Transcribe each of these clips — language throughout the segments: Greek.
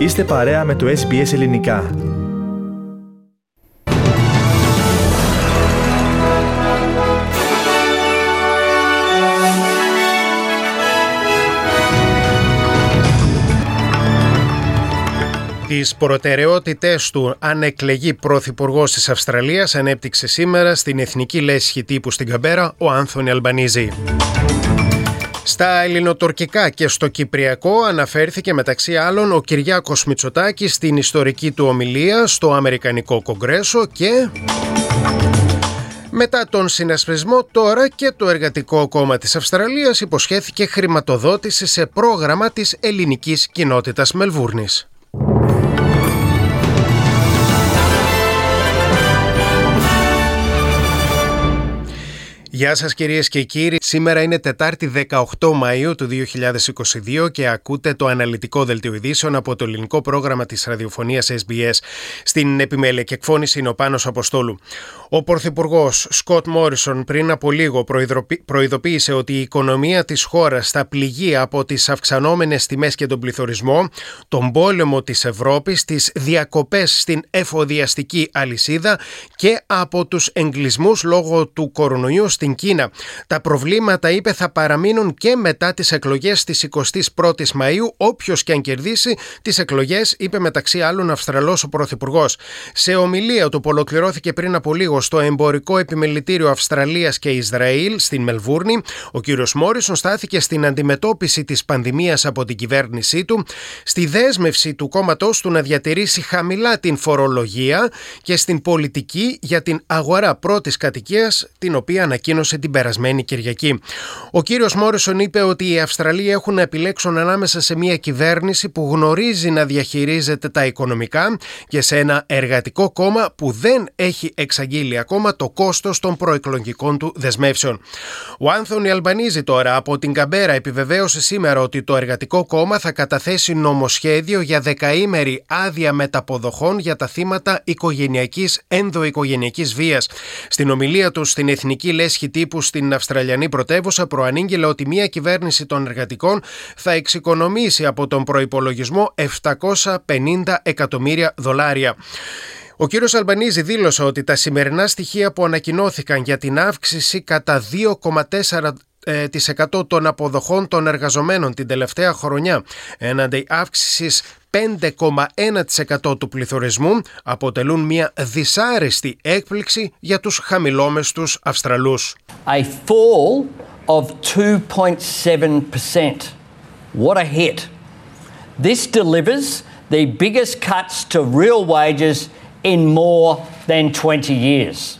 Είστε παρέα με το SBS Ελληνικά. Τις προτεραιότητες του αν εκλεγεί πρωθυπουργός της Αυστραλίας ανέπτυξε σήμερα στην Εθνική Λέσχη Τύπου στην Καμπέρα ο Άνθονι Αλμπανίζη. Στα ελληνοτουρκικά και στο κυπριακό αναφέρθηκε μεταξύ άλλων ο Κυριάκος Μητσοτάκης στην ιστορική του ομιλία στο Αμερικανικό Κογκρέσο και... Μετά τον συνασπισμό τώρα και το Εργατικό Κόμμα της Αυστραλίας υποσχέθηκε χρηματοδότηση σε πρόγραμμα της ελληνικής κοινότητας Μελβούρνης. Γεια σας κυρίες και κύριοι. Σήμερα είναι Τετάρτη 18 Μαΐου του 2022 και ακούτε το αναλυτικό δελτίο ειδήσεων από το ελληνικό πρόγραμμα της ραδιοφωνίας SBS. Στην επιμέλεια και εκφώνηση είναι ο Πάνος Αποστόλου. Ο Πρωθυπουργός Σκοτ Μόρισον πριν από λίγο προειδοποίησε ότι η οικονομία της χώρας θα πληγεί από τις αυξανόμενες τιμές και τον πληθωρισμό, τον πόλεμο της Ευρώπης, τις διακοπές στην εφοδιαστική αλυσίδα και από τους εγκλισμούς λόγω του κορονοϊού στην Κίνα. Τα προβλήματα, είπε, θα παραμείνουν και μετά τις εκλογές της 21η Μαου, όποιος και αν κερδίσει τις εκλογές, είπε μεταξύ άλλων Αυστραλός ο Πρωθυπουργός. Σε ομιλία του που ολοκληρώθηκε πριν από λίγο στο εμπορικό επιμελητήριο Αυστραλίας και Ισραήλ στην Μελβούρνη, ο κ. Μόρισον στάθηκε στην αντιμετώπιση της πανδημίας από την κυβέρνησή του, στη δέσμευση του κόμματός του να διατηρήσει χαμηλά την φορολογία και στην πολιτική για την αγορά πρώτης κατοικίας, την οποία ανακοίνωσε ανακοίνωσε την περασμένη Κυριακή. Ο κύριος Μόρισον είπε ότι οι Αυστραλοί έχουν να επιλέξουν ανάμεσα σε μια κυβέρνηση που γνωρίζει να διαχειρίζεται τα οικονομικά και σε ένα εργατικό κόμμα που δεν έχει εξαγγείλει ακόμα το κόστος των προεκλογικών του δεσμεύσεων. Ο Άνθονι Αλμπανίζη τώρα από την Καμπέρα επιβεβαίωσε σήμερα ότι το εργατικό κόμμα θα καταθέσει νομοσχέδιο για δεκαήμερη άδεια μεταποδοχών για τα θύματα οικογενειακής ενδοοικογενειακής βίας. Στην ομιλία τους στην Εθνική Λέσχη τύπου στην Αυστραλιανή πρωτεύουσα προανήγγειλε ότι μια κυβέρνηση των εργατικών θα εξοικονομήσει από τον προϋπολογισμό 750 εκατομμύρια δολάρια. Ο κύριος Αλμπανίζη δήλωσε ότι τα σημερινά στοιχεία που ανακοινώθηκαν για την αύξηση κατά 2,4 100 των αποδοχών των εργαζομένων την τελευταία χρονιά έναντι αύξησης 5,1% του πληθωρισμού αποτελούν μια δυσάρεστη έκπληξη για τους χαμηλόμεστους Αυστραλούς. A fall of 2.7%. What a hit. This delivers the biggest cuts to real wages in more than 20 years.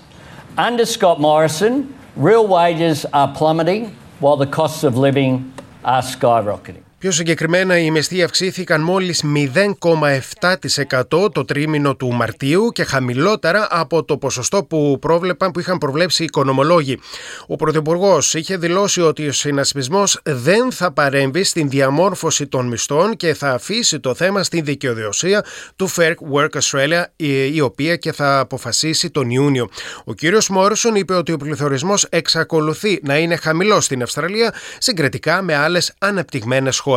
Under Scott Morrison, real wages are plummeting while the costs of living are skyrocketing. Πιο συγκεκριμένα, οι μισθοί αυξήθηκαν μόλις 0,7% το τρίμηνο του Μαρτίου και χαμηλότερα από το ποσοστό που, πρόβλεπαν, που είχαν προβλέψει οι οικονομολόγοι. Ο Πρωθυπουργός είχε δηλώσει ότι ο συνασπισμός δεν θα παρέμβει στην διαμόρφωση των μισθών και θα αφήσει το θέμα στην δικαιοδοσία του Fair Work Australia, η οποία και θα αποφασίσει τον Ιούνιο. Ο κύριος Μόρισον είπε ότι ο πληθωρισμός εξακολουθεί να είναι χαμηλός στην Αυστραλία συγκριτικά με άλλες αναπτυγμένες χώρες.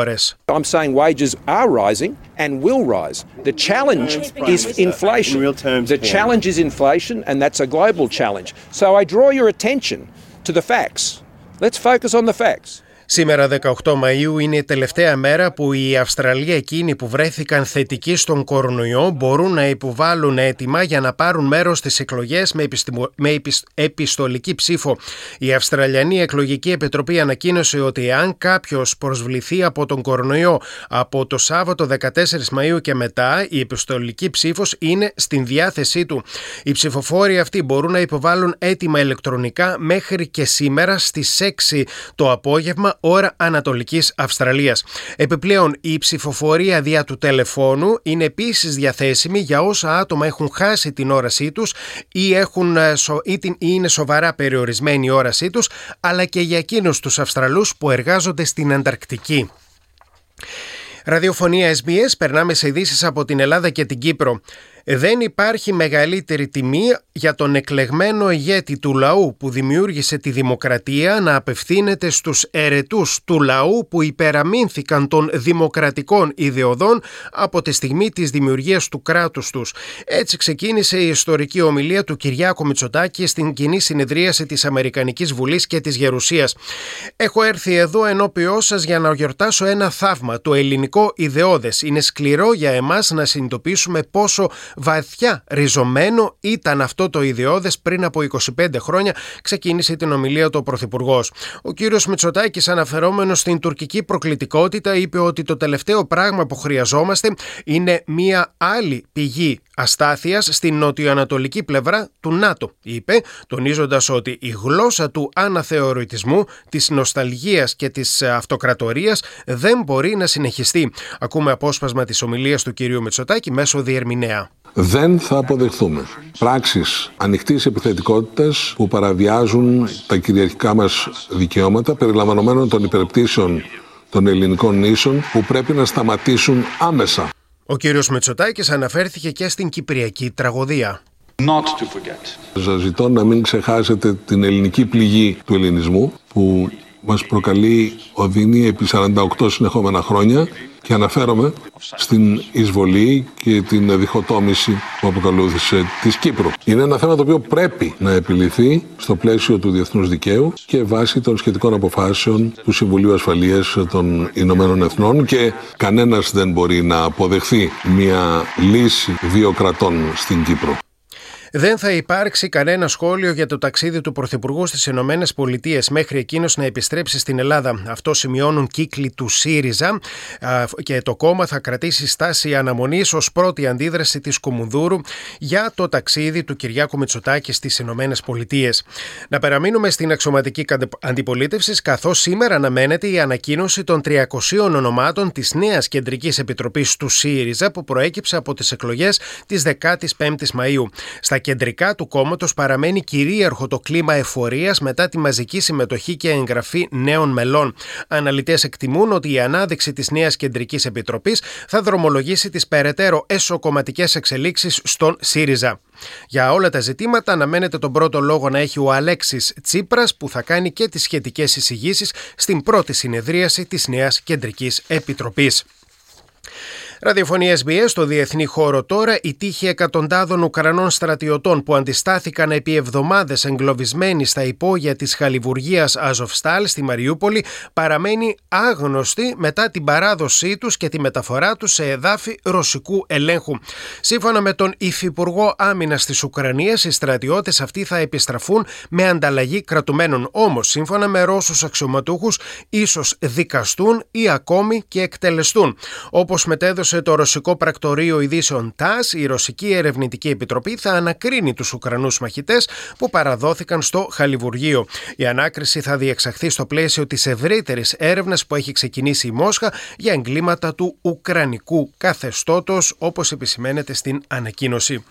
I'm saying wages are rising and will rise. The challenge is inflation. In real terms, the challenge is inflation, and that's a global challenge. So I draw your attention to the facts. Let's focus on the facts. Σήμερα 18 Μαΐου είναι η τελευταία μέρα που οι Αυστραλοί εκείνοι που βρέθηκαν θετικοί στον κορονοϊό μπορούν να υποβάλουν έτοιμα για να πάρουν μέρος στις εκλογές με, με επιστολική ψήφο. Η Αυστραλιανή Εκλογική Επιτροπή ανακοίνωσε ότι αν κάποιος προσβληθεί από τον κορονοϊό από το Σάββατο 14 Μαΐου και μετά η επιστολική ψήφος είναι στην διάθεσή του. Οι ψηφοφόροι αυτοί μπορούν να υποβάλουν έτοιμα ηλεκτρονικά μέχρι και σήμερα στις 6 το απόγευμα ώρα Ανατολικής Αυστραλίας. Επιπλέον, η ψηφοφορία δια του τηλεφώνου είναι επίσης διαθέσιμη για όσα άτομα έχουν χάσει την όρασή τους ή, έχουν, ε, ή είναι σοβαρά περιορισμένη η όρασή τους, αλλά και για εκείνους τους Αυστραλούς που εργάζονται στην Ανταρκτική. Ραδιοφωνία SBS, περνάμε σε ειδήσεις από την Ελλάδα και την Κύπρο. Δεν υπάρχει μεγαλύτερη τιμή για τον εκλεγμένο ηγέτη του λαού που δημιούργησε τη δημοκρατία να απευθύνεται στους ερετούς του λαού που υπεραμείνθηκαν των δημοκρατικών ιδεωδών από τη στιγμή της δημιουργίας του κράτους τους. Έτσι ξεκίνησε η ιστορική ομιλία του Κυριάκου Μητσοτάκη στην κοινή συνεδρίαση της Αμερικανικής Βουλής και της Γερουσίας. Έχω έρθει εδώ ενώπιό σας για να γιορτάσω ένα θαύμα, το ελληνικό ιδεώδες. Είναι σκληρό για εμάς να συνειδητοποιήσουμε πόσο βαθιά ριζωμένο ήταν αυτό το ιδεώδε πριν από 25 χρόνια, ξεκίνησε την ομιλία του ο Πρωθυπουργός. Ο κύριος Μητσοτάκης, αναφερόμενος στην τουρκική προκλητικότητα, είπε ότι το τελευταίο πράγμα που χρειαζόμαστε είναι μία άλλη πηγή αστάθειας στην νοτιοανατολική πλευρά του ΝΑΤΟ, είπε, τονίζοντας ότι η γλώσσα του αναθεωρητισμού, της νοσταλγίας και της αυτοκρατορίας δεν μπορεί να συνεχιστεί. Ακούμε απόσπασμα της ομιλίας του κυρίου Μητσοτάκη μέσω διερμηνέα. Δεν θα αποδεχθούμε πράξεις ανοιχτής επιθετικότητας που παραβιάζουν τα κυριαρχικά μας δικαιώματα περιλαμβανομένων των υπερπτήσεων των ελληνικών νήσων που πρέπει να σταματήσουν άμεσα. Ο κύριος Μετσοτάκης αναφέρθηκε και στην Κυπριακή τραγωδία. Not to Σας ζητώ να μην ξεχάσετε την ελληνική πληγή του ελληνισμού που μας προκαλεί οδύνη επί 48 συνεχόμενα χρόνια και αναφέρομαι στην εισβολή και την διχοτόμηση που αποκαλούθησε της Κύπρου. Είναι ένα θέμα το οποίο πρέπει να επιληθεί στο πλαίσιο του διεθνούς δικαίου και βάσει των σχετικών αποφάσεων του Συμβουλίου Ασφαλείας των Ηνωμένων Εθνών και κανένας δεν μπορεί να αποδεχθεί μια λύση δύο κρατών στην Κύπρο. Δεν θα υπάρξει κανένα σχόλιο για το ταξίδι του Πρωθυπουργού στις Ηνωμένες Πολιτείες μέχρι εκείνος να επιστρέψει στην Ελλάδα. Αυτό σημειώνουν κύκλοι του ΣΥΡΙΖΑ και το κόμμα θα κρατήσει στάση αναμονής ως πρώτη αντίδραση της Κουμουνδούρου για το ταξίδι του Κυριάκου Μητσοτάκη στις Ηνωμένες Πολιτείες. Να παραμείνουμε στην αξιωματική αντιπολίτευσης, καθώς σήμερα αναμένεται η ανακοίνωση των 300 ονομάτων της νέας Κεντρικής Επιτροπής του ΣΥΡΙΖΑ που προέκυψε από τις εκλογές της 15η Μαου. Στα κεντρικά του κόμματος παραμένει κυρίαρχο το κλίμα εφορίας μετά τη μαζική συμμετοχή και εγγραφή νέων μελών. Αναλυτές εκτιμούν ότι η ανάδειξη της νέας Κεντρικής Επιτροπής θα δρομολογήσει τις περαιτέρω εσωκομματικές εξελίξεις στον ΣΥΡΙΖΑ. Για όλα τα ζητήματα αναμένεται τον πρώτο λόγο να έχει ο Αλέξης Τσίπρας, που θα κάνει και τις σχετικές εισηγήσεις στην πρώτη συνεδρίαση της νέας Κεντρικής Επιτροπής. Ραδιοφωνία SBS στο διεθνή χώρο τώρα, η τύχη εκατοντάδων Ουκρανών στρατιωτών που αντιστάθηκαν επί εβδομάδες εγκλωβισμένοι στα υπόγεια της χαλιβουργίας Αζοφστάλ στη Μαριούπολη παραμένει άγνωστη μετά την παράδοσή τους και τη μεταφορά τους σε εδάφη ρωσικού ελέγχου. Σύμφωνα με τον Υφυπουργό Άμυνας της Ουκρανίας, οι στρατιώτες αυτοί θα επιστραφούν με ανταλλαγή κρατουμένων. Όμως, σύμφωνα με Ρώσους αξιωματούχους, ίσως δικαστούν ή ακόμη και εκτελεστούν. Όπως μετέδωσε το ρωσικό πρακτορείο ειδήσεων ΤΑΣ, η Ρωσική Ερευνητική Επιτροπή θα ανακρίνει τους Ουκρανούς μαχητές που παραδόθηκαν στο Χαλιβουργείο. Η ανάκριση θα διεξαχθεί στο πλαίσιο της ευρύτερης έρευνας που έχει ξεκινήσει η Μόσχα για εγκλήματα του Ουκρανικού καθεστώτος, όπως επισημαίνεται στην ανακοίνωση.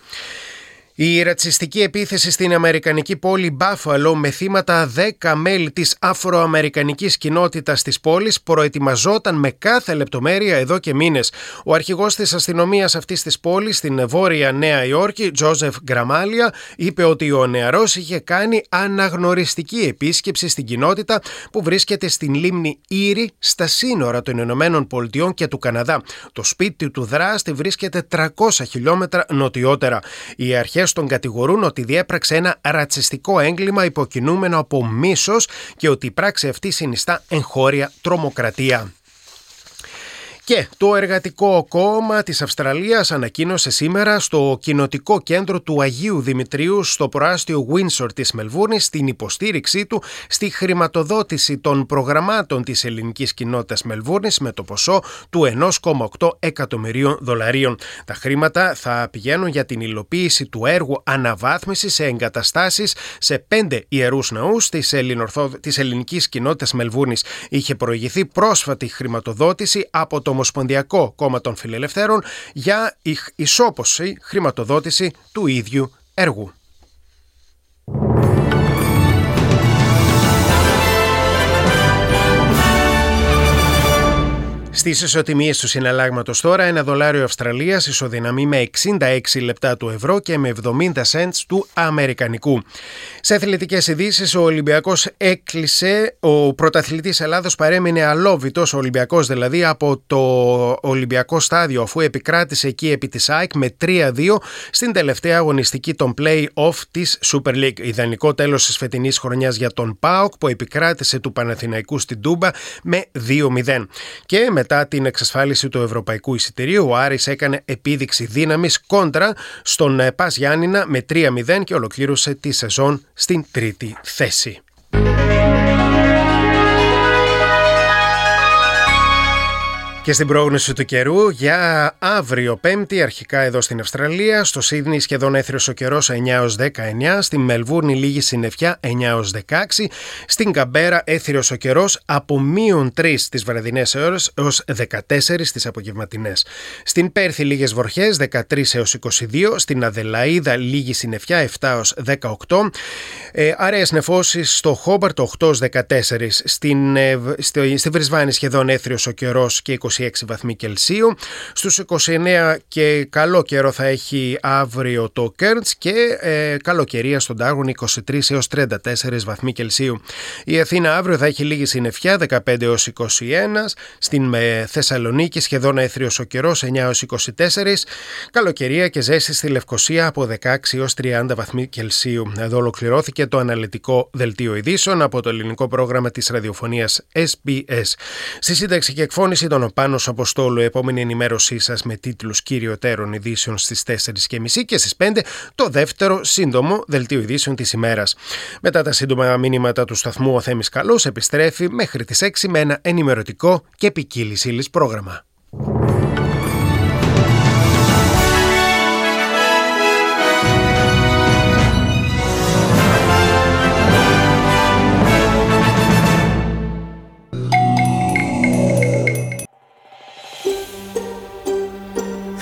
Η ρατσιστική επίθεση στην Αμερικανική πόλη Μπάφαλο με θύματα 10 μέλη της αφροαμερικανικής κοινότητας της πόλης προετοιμαζόταν με κάθε λεπτομέρεια εδώ και μήνες. Ο αρχηγός της αστυνομίας αυτής της πόλης στην Βόρεια Νέα Υόρκη, Τζόζεφ Γκραμάλια, είπε ότι ο νεαρός είχε κάνει αναγνωριστική επίσκεψη στην κοινότητα που βρίσκεται στην λίμνη Ήρη στα σύνορα των Ηνωμένων Πολιτειών και του Καναδά. Το σπίτι του δράστη βρίσκεται 300 χιλιόμετρα νοτιότερα. Οι τον κατηγορούν ότι διέπραξε ένα ρατσιστικό έγκλημα υποκινούμενο από μίσος και ότι η πράξη αυτή συνιστά εγχώρια τρομοκρατία. Και το Εργατικό Κόμμα της Αυστραλίας ανακοίνωσε σήμερα στο κοινοτικό κέντρο του Αγίου Δημητρίου στο προάστιο Windsor της Μελβούρνης την υποστήριξή του στη χρηματοδότηση των προγραμμάτων της ελληνικής κοινότητας Μελβούρνης με το ποσό του 1,8 εκατομμυρίων δολαρίων. Τα χρήματα θα πηγαίνουν για την υλοποίηση του έργου αναβάθμισης σε εγκαταστάσεις σε πέντε ιερούς ναούς της, Ελληνορθο... της ελληνικής κοινότητας Μελβούρνης. Είχε προηγηθεί πρόσφατη χρηματοδότηση από το Ομοσπονδιακό Κόμμα των Φιλελευθέρων για ισόποση χρηματοδότηση του ίδιου έργου. Στις ισοτιμίες του συναλλάγματος τώρα, ένα δολάριο Αυστραλίας ισοδυναμεί με 66 λεπτά του ευρώ και με 70 cents του Αμερικανικού. Σε αθλητικές ειδήσεις, ο Ολυμπιακός έκλεισε. Ο πρωταθλητής Ελλάδος παρέμεινε αλόβητος, ο Ολυμπιακός δηλαδή, από το Ολυμπιακό στάδιο, αφού επικράτησε εκεί επί της ΑΕΚ με 3-2 στην τελευταία αγωνιστική των play-off της Super League. Ιδανικό τέλος της φετινής χρονιάς για τον ΠΑΟΚ που επικράτησε του Παναθηναϊκού στην Τούμπα με 2-0. Και μετά την εξασφάλιση του ευρωπαϊκού εισιτηρίου, ο Άρης έκανε επίδειξη δύναμης κόντρα στον ε, Πας Γιάννηνα με 3-0 και ολοκλήρωσε τη σεζόν στην τρίτη θέση. Και στην πρόγνωση του καιρού για αύριο Πέμπτη, αρχικά εδώ στην Αυστραλία, στο Σίδνη σχεδόν έθριος ο καιρός 9 έως 19, στη Μελβούρνη λίγη συννεφιά 9 έως 16, στην Καμπέρα έθριος ο καιρός από μείον 3 τις βραδινές ώρες έως 14 τις απογευματινές. Στην Πέρθη λίγες βροχές 13 έως 22, στην Αδελαίδα λίγη συννεφιά 7 έως 18, ε, αραιές νεφώσεις στο Χόμπαρτ 8 έως 14, στην, ε, στη, στη Βρισβάνη σχεδόν έθριος ο καιρός και 20 26 βαθμοί Κελσίου. Στους 29 και καλό καιρό θα έχει αύριο το Κέρντς και ε, καλοκαιρία στον Τάγων 23 έως 34 βαθμοί Κελσίου. Η Αθήνα αύριο θα έχει λίγη συννεφιά 15 έως 21, στην ε, Θεσσαλονίκη σχεδόν έθριος ο καιρός 9 έως 24, καλοκαιρία και ζέστη στη Λευκοσία από 16 έως 30 βαθμοί Κελσίου. Εδώ ολοκληρώθηκε το αναλυτικό δελτίο ειδήσεων από το ελληνικό πρόγραμμα της ραδιοφωνίας SBS. Στη σύνταξη και εκφώνηση των Πάνος Αποστόλου, επόμενη ενημέρωσή σας με τίτλους κυριωτέρων ειδήσεων στις 4.30 και στις 5 το δεύτερο σύντομο δελτίο ειδήσεων της ημέρας. Μετά τα σύντομα μήνυματα του σταθμού ο Θέμης Καλός επιστρέφει μέχρι τις 6 με ένα ενημερωτικό και ποικίλης πρόγραμμα.